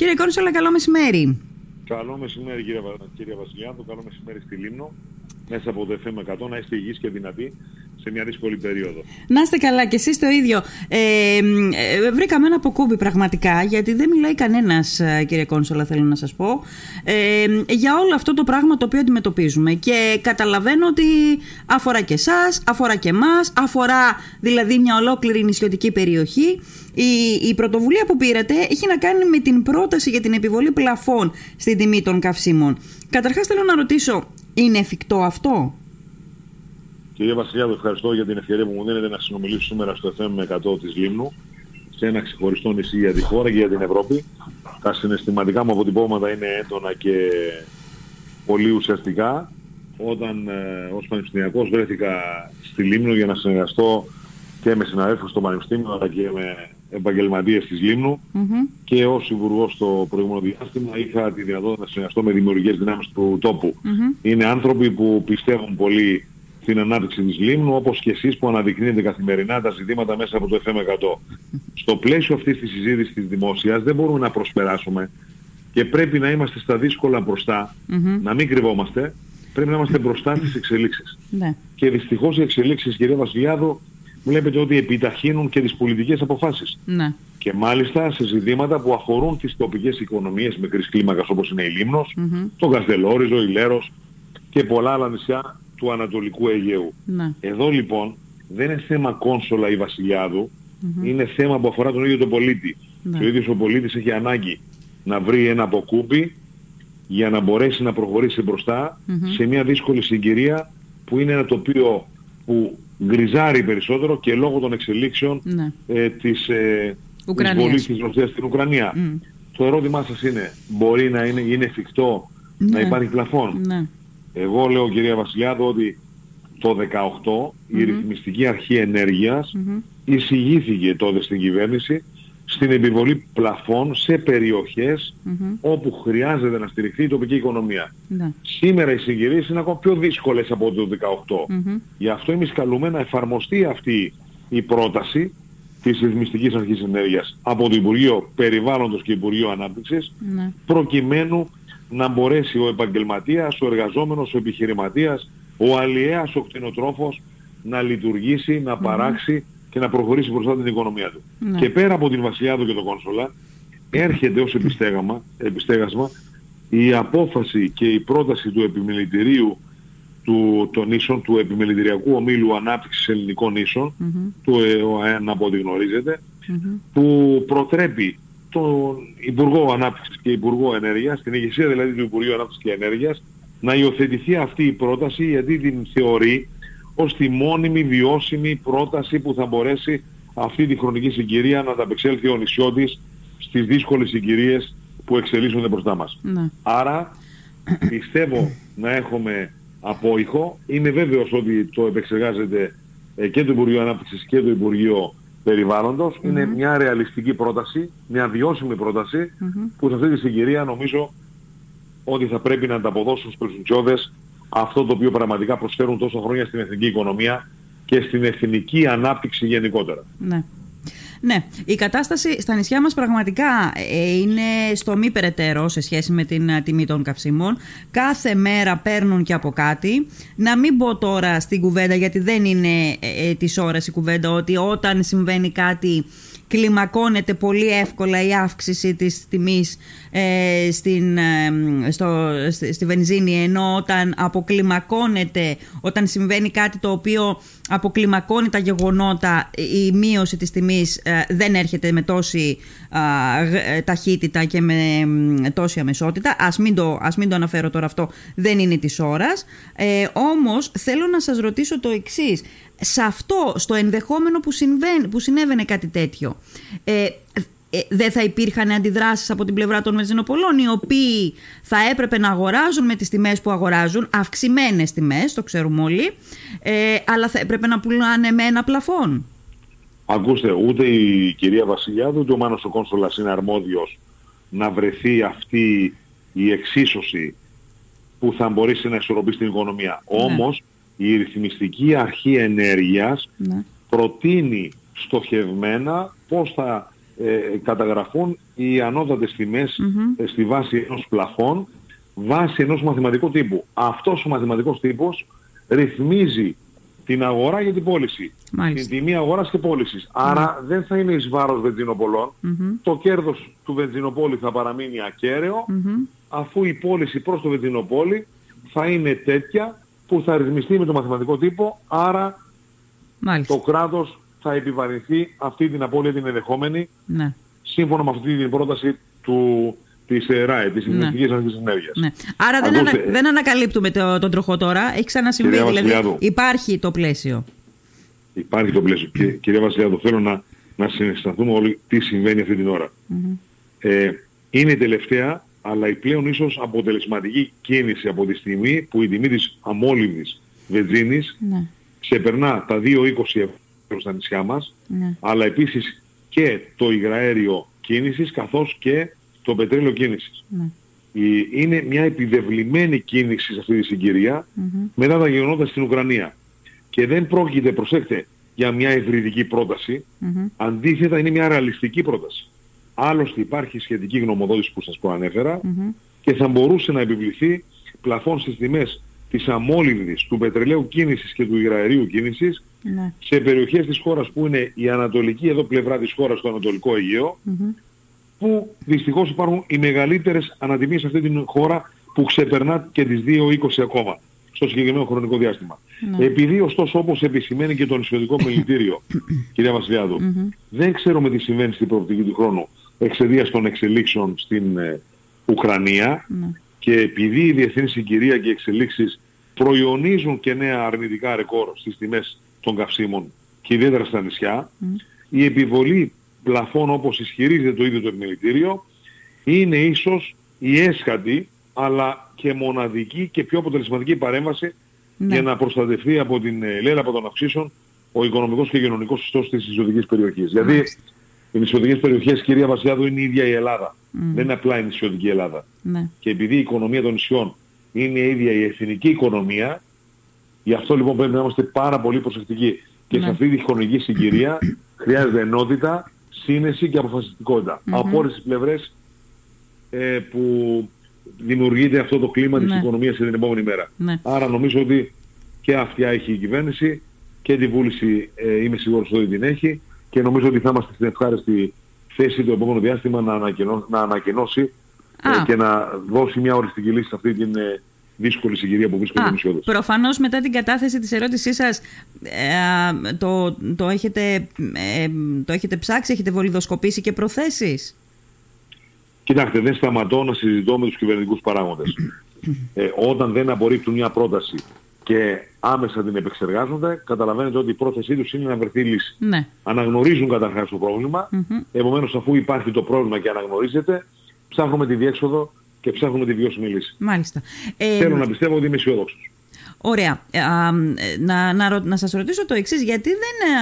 Κύριε Κόνσολα, καλό μεσημέρι. Καλό μεσημέρι κύριε, κύριε Βασιλιάδου, καλό μεσημέρι στη Λίμνο. Μέσα από το FM 100 να είστε υγιείς και δυνατοί σε μια δύσκολη περίοδο. Να είστε καλά και εσείς το ίδιο. Ε, ε, βρήκαμε ένα αποκούμπι πραγματικά, γιατί δεν μιλάει κανένας, ε, κύριε Κόνσολα, θέλω να σας πω, ε, για όλο αυτό το πράγμα το οποίο αντιμετωπίζουμε. Και καταλαβαίνω ότι αφορά και εσάς, αφορά και εμάς, αφορά δηλαδή μια ολόκληρη νησιωτική περιοχή. Η, η πρωτοβουλία που πήρατε έχει να κάνει με την πρόταση για την επιβολή πλαφών στην τιμή των καυσίμων. Καταρχάς θέλω να ρωτήσω, είναι εφικτό αυτό; Κύριε Βασιλιάδο, ευχαριστώ για την ευκαιρία που μου δίνετε να συνομιλήσω σήμερα στο FM 100 της Λίμνου σε ένα ξεχωριστό νησί για τη χώρα και για την Ευρώπη. Τα συναισθηματικά μου αποτυπώματα είναι έντονα και πολύ ουσιαστικά. Όταν ε, ως πανεπιστημιακός βρέθηκα στη Λίμνο για να συνεργαστώ και με συναδέλφους στο Πανεπιστήμιο αλλά και με επαγγελματίες της Λίμνου και ως υπουργός στο προηγούμενο διάστημα είχα τη δυνατότητα να συνεργαστώ με δημιουργικές δυνάμεις του τόπου. Είναι άνθρωποι που πιστεύουν πολύ στην ανάπτυξη της Λίμνου, όπως και εσείς που αναδεικνύετε καθημερινά τα ζητήματα μέσα από το FM100. Στο πλαίσιο αυτής της συζήτησης της δημόσιας δεν μπορούμε να προσπεράσουμε και πρέπει να είμαστε στα δύσκολα να μην κρυβόμαστε, πρέπει να είμαστε μπροστά στις εξελίξεις. Ναι. Και δυστυχώς οι εξελίξεις, κύριε Βασιλιάδο, βλέπετε ότι επιταχύνουν και τις πολιτικές αποφάσεις. Ναι. Και μάλιστα σε ζητήματα που αφορούν τις τοπικές οικονομίες μικρής κλίμακας όπως είναι η Λίμνος, mm-hmm. το Καστελόριζο, η Λέρος και πολλά άλλα νησιά του Ανατολικού Αιγαίου. Ναι. Εδώ λοιπόν δεν είναι θέμα κόνσολα ή βασιλιάδου, είναι θέμα που αφορά τον ίδιο τον πολίτη. Ναι. Και ο ίδιος ο πολίτης έχει ανάγκη να βρει ένα αποκούπι για να μπορέσει να προχωρήσει σε μια δύσκολη συγκυρία που είναι ένα τοπίο που γκριζάρει περισσότερο και λόγω των εξελίξεων ναι. ε, της ε, εισβολής της Ρωσίας στην Ουκρανία. Το ερώτημά σας είναι, μπορεί να είναι, είναι εφικτό να ναι. υπάρχει πλαφόν; Ναι. Εγώ λέω κυρία Βασιλιάδου ότι το 18 η ρυθμιστική αρχή ενέργειας εισηγήθηκε τότε στην κυβέρνηση στην επιβολή πλαφών σε περιοχές όπου χρειάζεται να στηριχθεί η τοπική οικονομία. Ναι. Σήμερα οι συγκυρίες είναι ακόμα πιο δύσκολες από το 18. Γι' αυτό εμείς καλούμε να εφαρμοστεί αυτή η πρόταση της Ρυθμιστικής Αρχής Ενέργειας από το Υπουργείο Περιβάλλοντος και Υπουργείο Ανάπτυξης ναι. προκειμένου να μπορέσει ο επαγγελματίας, ο εργαζόμενος, ο επιχειρηματίας, ο αλλιέας, ο κτηνοτρόφος να λειτουργήσει, να παράξει και να προχωρήσει μπροστά την οικονομία του. Ναι. Και πέρα από την Βασιλιάδο και τον Κόνσολα, έρχεται ως επιστέγασμα, επιστέγασμα η απόφαση και η πρόταση του επιμελητηρίου του, των νήσων, του Επιμελητηριακού Ομίλου Ανάπτυξης Ελληνικών Νήσων, του ΕΟΑΕΝ από ό,τι που προτρέπει τον Υπουργό Ανάπτυξης και Υπουργό Ενέργειας, την ηγεσία δηλαδή του Υπουργείου Ανάπτυξης και Ενέργειας, να υιοθετηθεί αυτή η πρόταση γιατί την θεωρεί ως τη μόνιμη βιώσιμη πρόταση που θα μπορέσει αυτή τη χρονική συγκυρία να ανταπεξέλθει ο νησιώτης στις δύσκολες συγκυρίες που εξελίσσονται μπροστά μας. Ναι. Άρα πιστεύω να έχουμε απόϊχο. Είμαι βέβαιος ότι το επεξεργάζεται ε, και το Υπουργείο Ανάπτυξης και το Υπουργείο περιβαλλοντος Είναι μια ρεαλιστική πρόταση, μια βιώσιμη που σε αυτή τη συγκυρία νομίζω ότι θα πρέπει να ανταποδώσουν στους νησιώτες αυτό το οποίο πραγματικά προσφέρουν τόσο χρόνια στην εθνική οικονομία και στην εθνική ανάπτυξη γενικότερα. Ναι. Ναι, η κατάσταση στα νησιά μας πραγματικά ε, είναι στο μη περαιτέρω σε σχέση με την ε, τιμή των καυσίμων. Κάθε μέρα παίρνουν και από κάτι. Να μην πω τώρα στην κουβέντα, γιατί δεν είναι ε, της ώρας η κουβέντα, ότι όταν συμβαίνει κάτι κλιμακώνεται πολύ εύκολα η αύξηση της τιμής ε, στην, ε, στο, στη βενζίνη ενώ όταν αποκλιμακώνεται, όταν συμβαίνει κάτι το οποίο αποκλιμακώνει τα γεγονότα η μείωση της τιμής ε, δεν έρχεται με τόση ταχύτητα και με τόση αμεσότητα. Ας μην, το, ας μην το αναφέρω τώρα αυτό δεν είναι της ώρας. Ε, όμως θέλω να σας ρωτήσω το εξής. Σε αυτό, στο ενδεχόμενο που, συμβαίνει, που συνέβαινε κάτι τέτοιο, ε, ε, δεν θα υπήρχαν αντιδράσεις από την πλευρά των μεζινοπολών οι οποίοι θα έπρεπε να αγοράζουν με τις τιμές που αγοράζουν, αυξημένες τιμές, το ξέρουμε όλοι, ε, αλλά θα έπρεπε να πουλάνε με ένα πλαφόν. Ακούστε, ούτε η κυρία Βασιλιάδου ούτε ο Μάνος ο Κόνσολας είναι αρμόδιος να βρεθεί αυτή η εξίσωση που θα μπορέσει να ισορροπήσει την οικονομία. Ναι. Όμως η ρυθμιστική αρχή ενέργειας ναι. προτείνει στοχευμένα πώς θα ε, καταγραφούν οι ανώτατες ε, στη βάση ενός πλαφών βάσει ενός μαθηματικού τύπου. Αυτός ο μαθηματικός τύπος ρυθμίζει την αγορά για την πώληση. Την τιμή αγοράς και πώλησης. Άρα δεν θα είναι εις βάρος Το κέρδος του βενζινοπόλη θα παραμείνει αφού η πώληση προς το βενζινοπόλη θα είναι τέτοια που θα ρυθμιστεί με το μαθηματικό τύπο, άρα το κράτος θα επιβαρυνθεί αυτή την απώλεια την ενδεχόμενη, ναι. σύμφωνα με αυτή την πρόταση του, της ΕΡΑΕ, της Εθνικής Αρχής Ενέργειας. Ναι. Άρα δεν, ανα, δεν ανακαλύπτουμε το, τον τροχό τώρα, έχει ξανασυμβεί, δηλαδή υπάρχει το πλαίσιο. Υπάρχει το πλαίσιο. Και, κυρία Βασιλιάδου, θέλω να, να συναισθανθούμε όλοι τι συμβαίνει αυτή την ώρα. Ε, είναι η τελευταία αλλά η πλέον ίσως αποτελεσματική κίνηση από τη στιγμή που η τιμή της αμόλυβης βενζίνης ναι. ξεπερνά τα 2,20 ευρώ στα νησιά μας, ναι. αλλά επίσης και το υγραέριο κίνησης καθώς και το πετρέλαιο κίνησης. Ναι. Είναι μια επιδευλημένη κίνηση σε αυτή τη συγκυρία μετά τα γεγονότα στην Ουκρανία. Και δεν πρόκειται, προσέξτε, για μια ευρυδική Αντίθετα είναι μια ρεαλιστική πρόταση. Άλλωστε υπάρχει σχετική γνωμοδότηση που σας προανέφερα και θα μπορούσε να επιβληθεί πλαφόν στις τιμές της αμόλυβδης, του πετρελαίου κίνησης και του υγραερίου κίνησης ναι. σε περιοχές της χώρας που είναι η ανατολική εδώ πλευρά της χώρας στο Ανατολικό που δυστυχώς υπάρχουν οι μεγαλύτερες ανατιμίες σε αυτή την χώρα που ξεπερνά και τις 2,20 ακόμα στο συγκεκριμένο χρονικό διάστημα. Ναι. Επειδή ωστόσο όπως επισημαίνει και το νησιωτικό μιλητήριο, κυρία δεν ξέρουμε τι συμβαίνει στην προοπτική του χρόνου εξαιτίας των εξελίξεων στην ε, Ουκρανία ναι. Και επειδή η διεθνής συγκυρία και οι εξελίξεις προϊονίζουν και νέα αρνητικά ρεκόρ στις τιμές των καυσίμων και ιδιαίτερα στα νησιά, η επιβολή πλαφών όπως ισχυρίζεται το ίδιο το επιμελητήριο είναι ίσως η έσχατη αλλά και μοναδική και πιο αποτελεσματική παρέμβαση ναι. για να προστατευτεί από την ε, λέλαπα των αυξήσεων ο οικονομικός και κοινωνικός ιστός της ισοδικής περιοχής. Γιατί οι νησιωτικές περιοχές, κυρία Βασιάδου, είναι η ίδια η Ελλάδα. Δεν είναι απλά η νησιωτική Ελλάδα. Ναι. Και επειδή η οικονομία των νησιών είναι η ίδια η εθνική οικονομία, γι' αυτό λοιπόν πρέπει να είμαστε πάρα πολύ προσεκτικοί. Και σε ναι. αυτή τη χρονική συγκυρία χρειάζεται ενότητα, σύνεση και αποφασιστικότητα. Από όλες τις πλευρές ε, που δημιουργείται αυτό το κλίμα της ναι. οικονομίας την επόμενη μέρα. Άρα νομίζω ότι και αυτιά έχει η κυβέρνηση και τη βούληση ε, είμαι σίγουρος ότι την έχει και νομίζω ότι θα είμαστε στην ευχάριστη θέση το επόμενο διάστημα να, ανακοινώ, να ανακοινώσει ε, και να δώσει μια οριστική λύση σε αυτή την ε, δύσκολη συγκυρία που βρίσκεται ο νησιώδες. Προφανώς μετά την κατάθεση της ερώτησής σας ε, το, το, έχετε, ε, το έχετε ψάξει, έχετε βολιδοσκοπήσει και προθέσεις; Κοιτάξτε, δεν σταματώ να συζητώ με τους κυβερνητικούς παράγοντες. ε, όταν δεν απορρίπτουν μια πρόταση και άμεσα την επεξεργάζονται, καταλαβαίνετε ότι η πρόθεσή τους είναι να βρεθεί λύση. Ναι. Αναγνωρίζουν καταρχάς το πρόβλημα, mm-hmm. επομένως αφού υπάρχει το πρόβλημα και αναγνωρίζεται, ψάχνουμε τη διέξοδο και ψάχνουμε τη βιώσιμη λύση. Μάλιστα. Θέλω ε, να πιστεύω ότι είμαι αισιόδοξος. Ωραία. Ε, να, να, να σας ρωτήσω το εξής, γιατί δεν...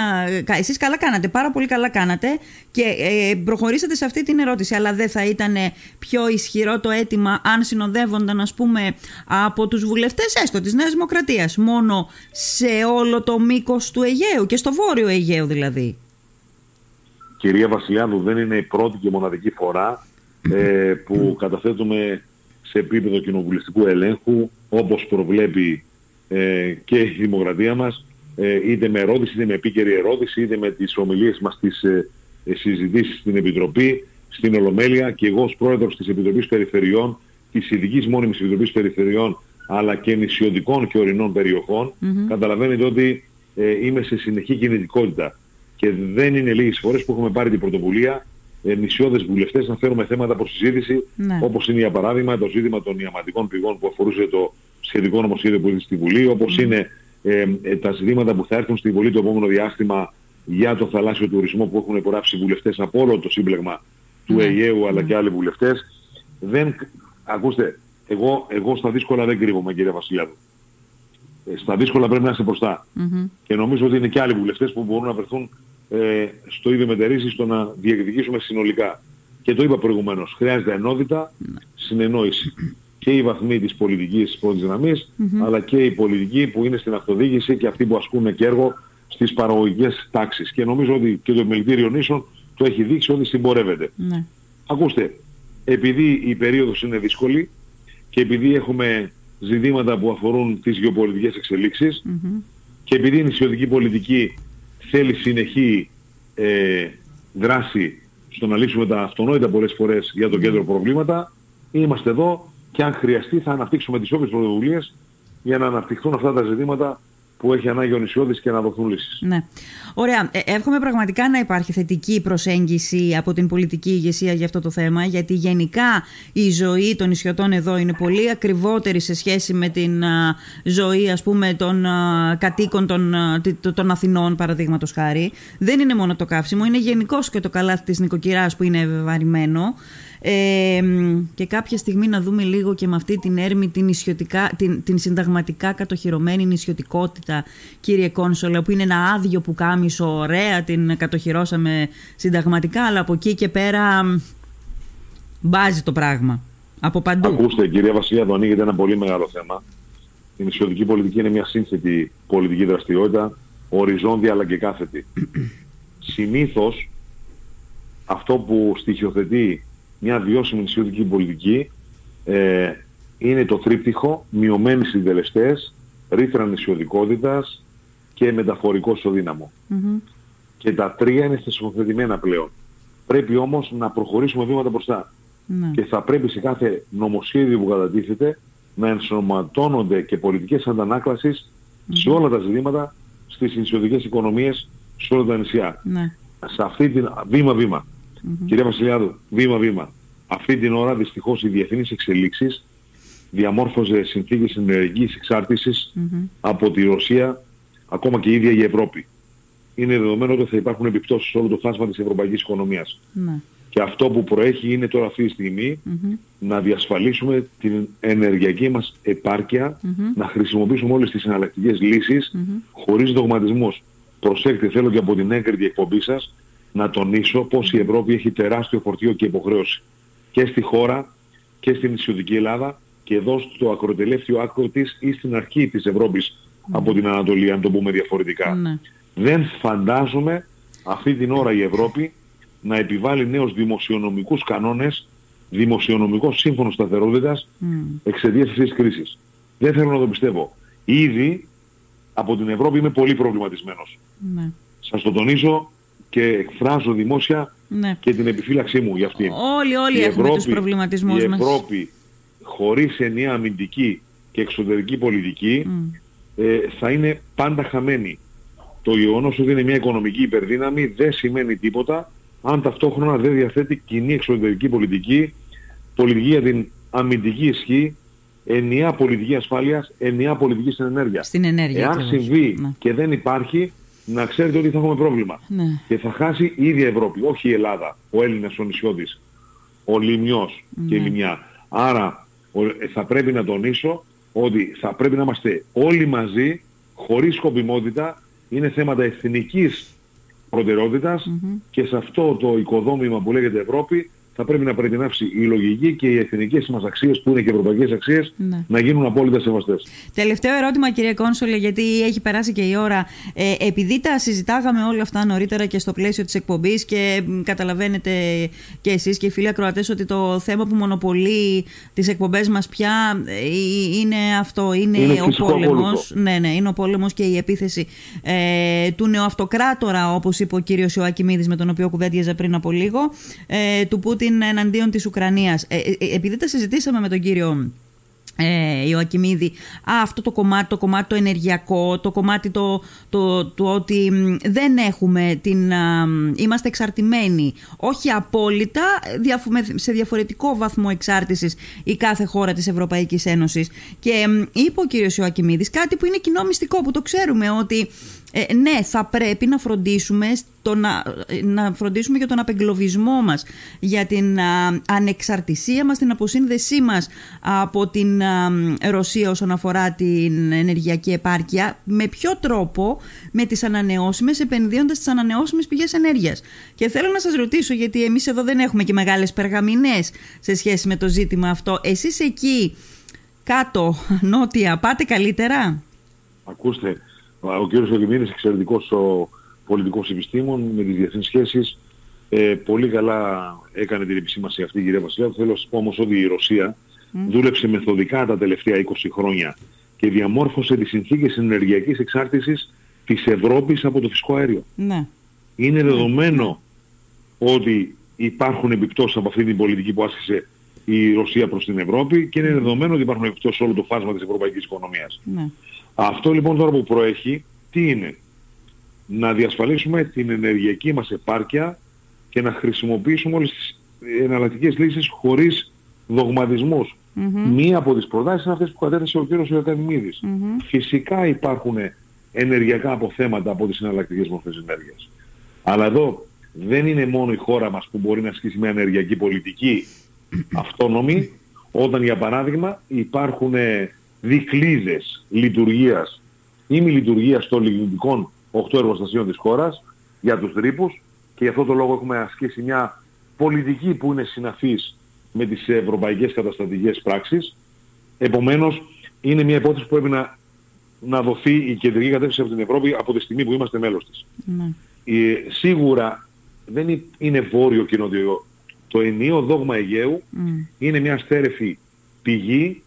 Α, εσείς καλά κάνατε, πάρα πολύ καλά κάνατε και ε, προχωρήσατε σε αυτή την ερώτηση, αλλά δεν θα ήταν πιο ισχυρό το αίτημα αν συνοδεύονταν, ας πούμε, από τους βουλευτές έστω της Νέας Δημοκρατίας, μόνο σε όλο το μήκος του Αιγαίου και στο βόρειο Αιγαίου δηλαδή. Κυρία Βασιλιάδου, δεν είναι η πρώτη και μοναδική φορά ε, που καταθέτουμε σε επίπεδο κοινοβουλευτικού ελέγχου, όπως προβλέπει ε, και η δημοκρατία μας, ε, είτε με ερώτηση, είτε με επίκαιρη ερώτηση, είτε με τις ομιλίες μας στις ε, ε, συζητήσεις στην Επιτροπή, στην Ολομέλεια και εγώ ως πρόεδρος της Επιτροπής Περιφερειών, της Ειδικής Μόνιμης Επιτροπής Περιφερειών, αλλά και νησιωτικών και ορεινών περιοχών, καταλαβαίνετε ότι ε, είμαι σε συνεχή κινητικότητα. Και δεν είναι λίγες φορές που έχουμε πάρει την πρωτοβουλία ε, νησιώδες βουλευτές να φέρουμε θέματα προς συζήτηση, ναι. όπως είναι για παράδειγμα το ζήτημα των ιαματικών πηγών που αφορούσε το σχετικό νομοσχέδιο που είναι στη Βουλή, όπως είναι ε, ε, τα ζητήματα που θα έρθουν στη Βουλή το επόμενο διάστημα για το θαλάσσιο τουρισμό που έχουν υπογράψει βουλευτές από όλο το σύμπλεγμα του ναι. ΕΙΕΟΥ αλλά και άλλοι βουλευτές. Δεν, ακούστε, εγώ, εγώ στα δύσκολα δεν κρύβομαι κύριε Βασιλιάδου. Ε, στα δύσκολα πρέπει να είσαι μπροστά. Mm-hmm. Και νομίζω ότι είναι και άλλοι βουλευτές που μπορούν να βρεθούν ε, στο ίδιο μετερίζει στο να διεκδικήσουμε συνολικά. Και το είπα προηγουμένως, χρειάζεται ενότητα, ναι. συνεννόηση και οι βαθμοί της πολιτικής πρώτης γραμμής, mm-hmm. αλλά και οι πολιτικοί που είναι στην αυτοδιοίκηση και αυτοί που ασκούν και έργο στις παραγωγικές τάξεις. Και νομίζω ότι και το Επιμελητήριο Νήσων το έχει δείξει ότι συμπορεύεται. Ναι. Ακούστε, επειδή η περίοδος είναι δύσκολη και επειδή έχουμε ζητήματα που αφορούν τις γεωπολιτικές και επειδή η νησιωτική πολιτική θέλει συνεχή ε, δράση στο να λύσουμε τα αυτονόητα πολλές φορές για το κέντρο προβλήματα, είμαστε εδώ και αν χρειαστεί θα αναπτύξουμε τις όποιες πρωτοβουλίες για να αναπτυχθούν αυτά τα ζητήματα που έχει ανάγκη ο νησιώδης και να δοθούν λύσεις. Ναι. Ωραία. Ε, εύχομαι πραγματικά να υπάρχει θετική προσέγγιση από την πολιτική ηγεσία για αυτό το θέμα, γιατί γενικά η ζωή των νησιωτών εδώ είναι πολύ ακριβότερη σε σχέση με την ζωή ας πούμε των κατοίκων των, των Αθηνών, παραδείγματος χάρη. Δεν είναι μόνο το καύσιμο, είναι γενικώς και το καλάθι της νοικοκυράς που είναι βαρημένο. Ε, και κάποια στιγμή να δούμε λίγο και με αυτή την έρμη την, την, την συνταγματικά κατοχυρωμένη νησιωτικότητα κύριε Κόνσολα που είναι ένα άδειο που κάμισο ωραία την κατοχυρώσαμε συνταγματικά αλλά από εκεί και πέρα μπάζει το πράγμα από παντού. Ακούστε κυρία Βασιλιά το ανοίγεται ένα πολύ μεγάλο θέμα. Η νησιωτική πολιτική είναι μια σύνθετη πολιτική δραστηριότητα οριζόντια αλλά και κάθετη. Συνήθως αυτό που στοιχειοθετεί μια βιώσιμη νησιωτική πολιτική ε, είναι το τρίπτυχο μειωμένοι συντελεστές, ρήθρα νησιωτικότητας και μεταφορικό ισοδύναμο. Και τα τρία είναι θεσμοθετημένα πλέον. Πρέπει όμως να προχωρήσουμε βήματα μπροστά. Ναι. Και θα πρέπει σε κάθε νομοσχέδιο που κατατίθεται να ενσωματώνονται και πολιτικές σε όλα τα ζητήματα στις νησιωτικές οικονομίες σε όλα τα νησιά. Ναι. Σε αυτή την βήμα-βήμα. Mm-hmm. Κυρία Βασιλιάδου, βήμα-βήμα. Αυτή την ώρα δυστυχώς οι διεθνείς εξελίξεις διαμόρφωσε συνθήκες ενεργικής από τη Ρωσία, ακόμα και η ίδια η Ευρώπη. Είναι δεδομένο ότι θα υπάρχουν επιπτώσεις σε όλο το φάσμα της ευρωπαϊκής οικονομίας. Ναι. Και αυτό που προέχει είναι τώρα αυτή τη στιγμη να διασφαλίσουμε την ενεργειακή μας επάρκεια, να χρησιμοποιήσουμε όλες τις συναλλακτικές λύσεις χωρίς δογματισμούς. Προσέξτε, θέλω και από την έγκριτη εκπομπή σας να τονίσω πως η Ευρώπη έχει τεράστιο φορτίο και υποχρέωση και στη χώρα και στην νησιωτική Ελλάδα και εδώ στο ακροτελεύθιο άκρο της ή στην αρχή της Ευρώπης από την Ανατολή, αν το πούμε διαφορετικά. Ναι. Δεν φαντάζομαι αυτή την ώρα η Ευρώπη να επιβάλλει νέους δημοσιονομικούς κανόνες, δημοσιονομικό σύμφωνο σταθερότητας mm. εξαιτίας αυτής της κρίσης. Δεν θέλω να το πιστεύω. Ήδη από την Ευρώπη είμαι πολύ προβληματισμένος. Ναι. Σας το τονίζω και εκφράζω δημόσια ναι. και την επιφύλαξή μου για αυτήν. Όλοι, όλοι η έχουμε Ευρώπη, τους προβληματισμούς η Ευρώπη χωρίς ενιαία αμυντική και εξωτερική πολιτική ε, θα είναι πάντα χαμένη. Το γεγονός ότι είναι μια οικονομική υπερδύναμη δεν σημαίνει τίποτα αν ταυτόχρονα δεν διαθέτει κοινή εξωτερική πολιτική, πολιτική για την αμυντική ισχύ, ενιαία πολιτική ασφάλειας, ενιαία πολιτική στην ενέργεια. Στην ενέργεια. Εάν συμβεί ναι. και δεν υπάρχει, να ξέρετε ότι θα έχουμε πρόβλημα. Ναι. Και θα χάσει η ίδια Ευρώπη, όχι η Ελλάδα, ο Έλληνας ο νησιώτης, ο Λιμιός και η ναι. Λιμιά. Άρα ε, θα πρέπει να τονίσω ότι θα πρέπει να είμαστε όλοι μαζί, χωρίς σκοπιμότητα, είναι θέματα εθνικής και σε αυτό το οικοδόμημα που λέγεται Ευρώπη θα πρέπει να προετοιμεύσει η λογική και οι εθνικές μας αξίες που είναι και ευρωπαϊκές αξίες ναι. να γίνουν απόλυτα σεβαστές. Τελευταίο ερώτημα κύριε Κόνσολε γιατί έχει περάσει και η ώρα. Ε, επειδή τα συζητάγαμε όλα αυτά νωρίτερα και στο πλαίσιο της εκπομπής και καταλαβαίνετε και εσείς και οι φίλοι ακροατές ότι το θέμα που μονοπολεί τις εκπομπές μας πια ε, είναι αυτό, είναι, είναι ο πόλεμος. Ναι, ναι, είναι ο πόλεμος και η επίθεση ε, του νεοαυτοκράτορα όπως είπε ο κύριος Ιωακημίδης με τον οποίο κουβέντιαζα πριν από λίγο, ε, του Πούτιν εναντίον της Ουκρανίας. Ε, ε, ε, επειδή τα συζητήσαμε με τον κύριο ε, Ιωακημίδη, α, αυτό το κομμάτι, το κομμάτι το ενεργειακό, το κομμάτι το, το, το ότι δεν έχουμε την, είμαστε εξαρτημένοι, όχι απόλυτα, σε διαφορετικό βαθμό εξάρτησης η κάθε χώρα της Ευρωπαϊκής Ένωσης. Και είπε ο κύριος Ιωακημίδης κάτι που είναι κοινό μυστικό, που το ξέρουμε ότι ε, ναι, θα πρέπει να φροντίσουμε, το να, να φροντίσουμε για τον απεγκλωβισμό μας, για την ανεξαρτησία μας, την αποσύνδεσή μας από την Ρωσία όσον αφορά την ενεργειακή επάρκεια. Με ποιο τρόπο, με τις ανανεώσιμες, επενδύοντας στις ανανεώσιμες πηγές ενέργειας. Και θέλω να σας ρωτήσω, γιατί εμείς εδώ δεν έχουμε και μεγάλες περγαμηνές σε σχέση με το ζήτημα αυτό. Εσείς εκεί, κάτω, νότια, πάτε καλύτερα; Ακούστε, ο κ. Σολυμίδης, εξαιρετικός ο πολιτικός επιστήμων με τις διεθνείς σχέσεις, Ε, πολύ καλά έκανε την επισήμαση αυτή η κυρία Βασιλιάδου. Θέλω να σας πω όμως ότι η Ρωσία δούλεψε μεθοδικά τα τελευταία 20 χρόνια και διαμόρφωσε τις συνθήκες ενεργειακής εξάρτησης της Ευρώπης από το φυσικό αέριο. Ναι. Είναι δεδομένο ότι υπάρχουν επιπτώσεις από αυτή την πολιτική που άσκησε η Ρωσία προς την Ευρώπη και είναι δεδομένο ότι υπάρχουν επιπτώσεις σε όλο το φάσμα της ευρωπαϊκής οικονομίας. Ναι. Αυτό λοιπόν τώρα που προέχει, τι είναι; Να διασφαλίσουμε την ενεργειακή μας επάρκεια και να χρησιμοποιήσουμε όλες τις εναλλακτικές λύσεις χωρίς δογματισμούς. Μία από τις προτάσεις είναι αυτές που κατέθεσε ο κύριος Ιωκανημίδης. Φυσικά υπάρχουν ενεργειακά αποθέματα από τις εναλλακτικές μορφές ενέργειας. Αλλά εδώ δεν είναι μόνο η χώρα μας που μπορεί να ασκήσει μια ενεργειακή πολιτική αυτόνομη, όταν για παράδειγμα υπάρχουν ε, δικλείδες λειτουργίας ή μη λειτουργίας των λιγνητικών 8 εργοστασίων της χώρας για τους τρύπους και γι' αυτό το λόγο έχουμε ασκήσει μια πολιτική που είναι συναφής με τις ευρωπαϊκές καταστατικές πράξεις. Επομένως, είναι μια υπόθεση που πρέπει να, να δοθεί η κεντρική κατεύθυνση από την Ευρώπη από τη στιγμή που είμαστε μέλος της. Ναι. Ε, σίγουρα δεν είναι βόρειο και νότιο. Το ενίο δόγμα Αιγαίου είναι μια στέρεφη πηγή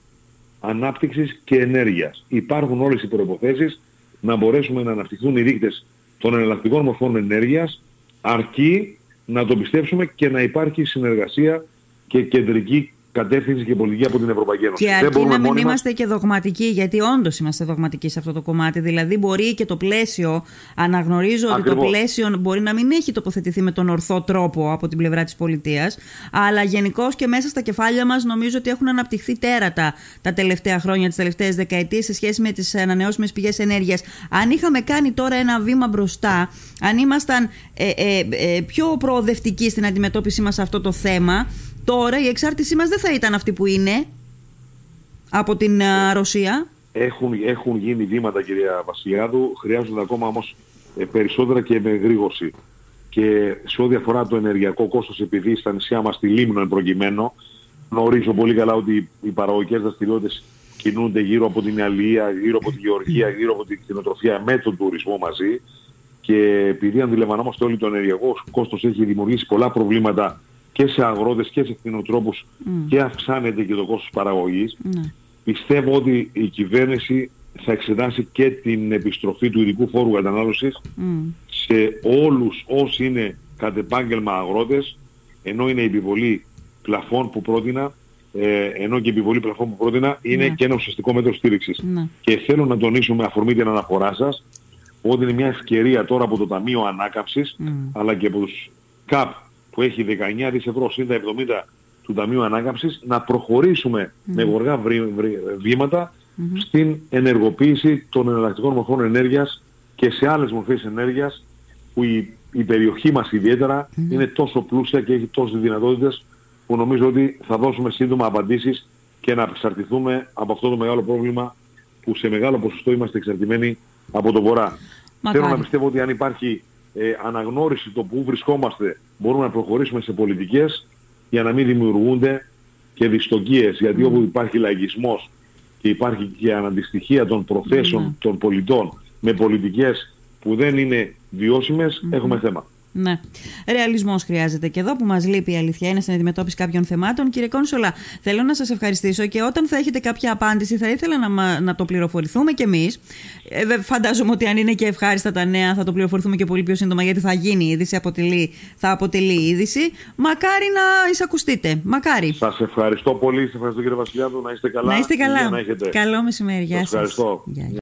ανάπτυξης και ενέργειας. Υπάρχουν όλες οι προϋποθέσεις να μπορέσουμε να αναπτυχθούν οι δείκτες των εναλλακτικών μορφών ενέργειας αρκεί να το πιστέψουμε και να υπάρχει συνεργασία και κεντρική κατεύθυνση και πολιτική από την Ευρωπαϊκή Ένωση. Και αρκεί να μην είμαστε και δογματικοί, γιατί όντως είμαστε δογματικοί σε αυτό το κομμάτι. Δηλαδή, μπορεί και το πλαίσιο, αναγνωρίζω ότι το πλαίσιο μπορεί να μην έχει τοποθετηθεί με τον ορθό τρόπο από την πλευρά της πολιτείας, αλλά γενικώς και μέσα στα κεφάλια μας νομίζω ότι έχουν αναπτυχθεί τέρατα τα τελευταία χρόνια, τις τελευταίες δεκαετίες σε σχέση με τις ανανεώσιμες πηγές ενέργειας. Αν είχαμε κάνει τώρα ένα βήμα μπροστά, αν ήμασταν ε, ε, ε, πιο προοδευτικοί στην αντιμετώπιση μας σε αυτό το θέμα, τώρα η εξάρτησή μας δεν θα ήταν αυτή που είναι από την Ρωσία. Έχουν, έχουν γίνει βήματα κυρία Βασιλιάδου, χρειάζονται ακόμα όμως ε, περισσότερα και με γρήγορση. Και σε ό,τι αφορά το ενεργειακό κόστος, επειδή στα νησιά μας τη Λίμνο εν προκειμένου, γνωρίζω πολύ καλά ότι οι παραγωγικές δραστηριότητες κινούνται γύρω από την Αλία, γύρω από τη Γεωργία, γύρω από την κτηνοτροφία με τον τουρισμό μαζί. Και επειδή αντιλαμβανόμαστε όλοι το ενεργειακό κόστος έχει δημιουργήσει πολλά προβλήματα και σε αγρότες και σε κτηνοτρόπους και αυξάνεται και το κόστος παραγωγής. Ναι. Πιστεύω ότι η κυβέρνηση θα εξετάσει και την επιστροφή του ειδικού φόρου κατανάλωσης σε όλους όσοι είναι κατ' επάγγελμα αγρότες, ενώ είναι η επιβολή πλαφών που πρότεινα, ε, ενώ και η επιβολή πλαφών που πρότεινα είναι Ναι. και ένα ουσιαστικό μέτρο στήριξης. Ναι. Και θέλω να τονίσω με αφορμή την αναφορά σας ότι είναι μια ευκαιρία τώρα από το Ταμείο Ανάκαμψης αλλά και από τους ΚΑΠ που έχει 19 δις ευρώ συν τα 70 του Ταμείου Ανάκαμψης να προχωρήσουμε με γοργά βρή- βρή- βήματα στην ενεργοποίηση των εναλλακτικών μορφών ενέργειας και σε άλλες μορφές ενέργειας που η, η περιοχή μας ιδιαίτερα είναι τόσο πλούσια και έχει τόσες δυνατότητες που νομίζω ότι θα δώσουμε σύντομα απαντήσεις και να εξαρτηθούμε από αυτό το μεγάλο πρόβλημα που σε μεγάλο ποσοστό είμαστε εξαρτημένοι από το Βορρά. Μακάρι. Θέλω να πιστεύω ότι αν υπάρχει ε, αναγνώριση το που βρισκόμαστε μπορούμε να προχωρήσουμε σε πολιτικές για να μην δημιουργούνται και δυστοκίες. Γιατί όπου υπάρχει λαϊκισμός και υπάρχει και αναντιστοιχεία των προθέσεων των πολιτών με πολιτικές που δεν είναι βιώσιμες, έχουμε θέμα. Ναι. Ρεαλισμός χρειάζεται και εδώ που μας λείπει η αλήθεια είναι στην αντιμετώπιση κάποιων θεμάτων. Κύριε Κόνσολα, θέλω να σας ευχαριστήσω και όταν θα έχετε κάποια απάντηση, θα ήθελα να, μα- να το πληροφορηθούμε κι εμείς. Ε, δε- φαντάζομαι ότι αν είναι και ευχάριστα τα νέα, θα το πληροφορηθούμε και πολύ πιο σύντομα, γιατί θα γίνει η είδηση, αποτελεί, θα αποτελεί είδηση. Μακάρι να εισακουστείτε. Μακάρι. Σας ευχαριστώ πολύ. Σας ευχαριστώ κύριε Βασιλιάδου. Να είστε καλά. να είστε Υγεία καλά. Να έχετε. Καλό μεσημέρι. Γεια Σας σας. ευχαριστώ. Γεια, γεια.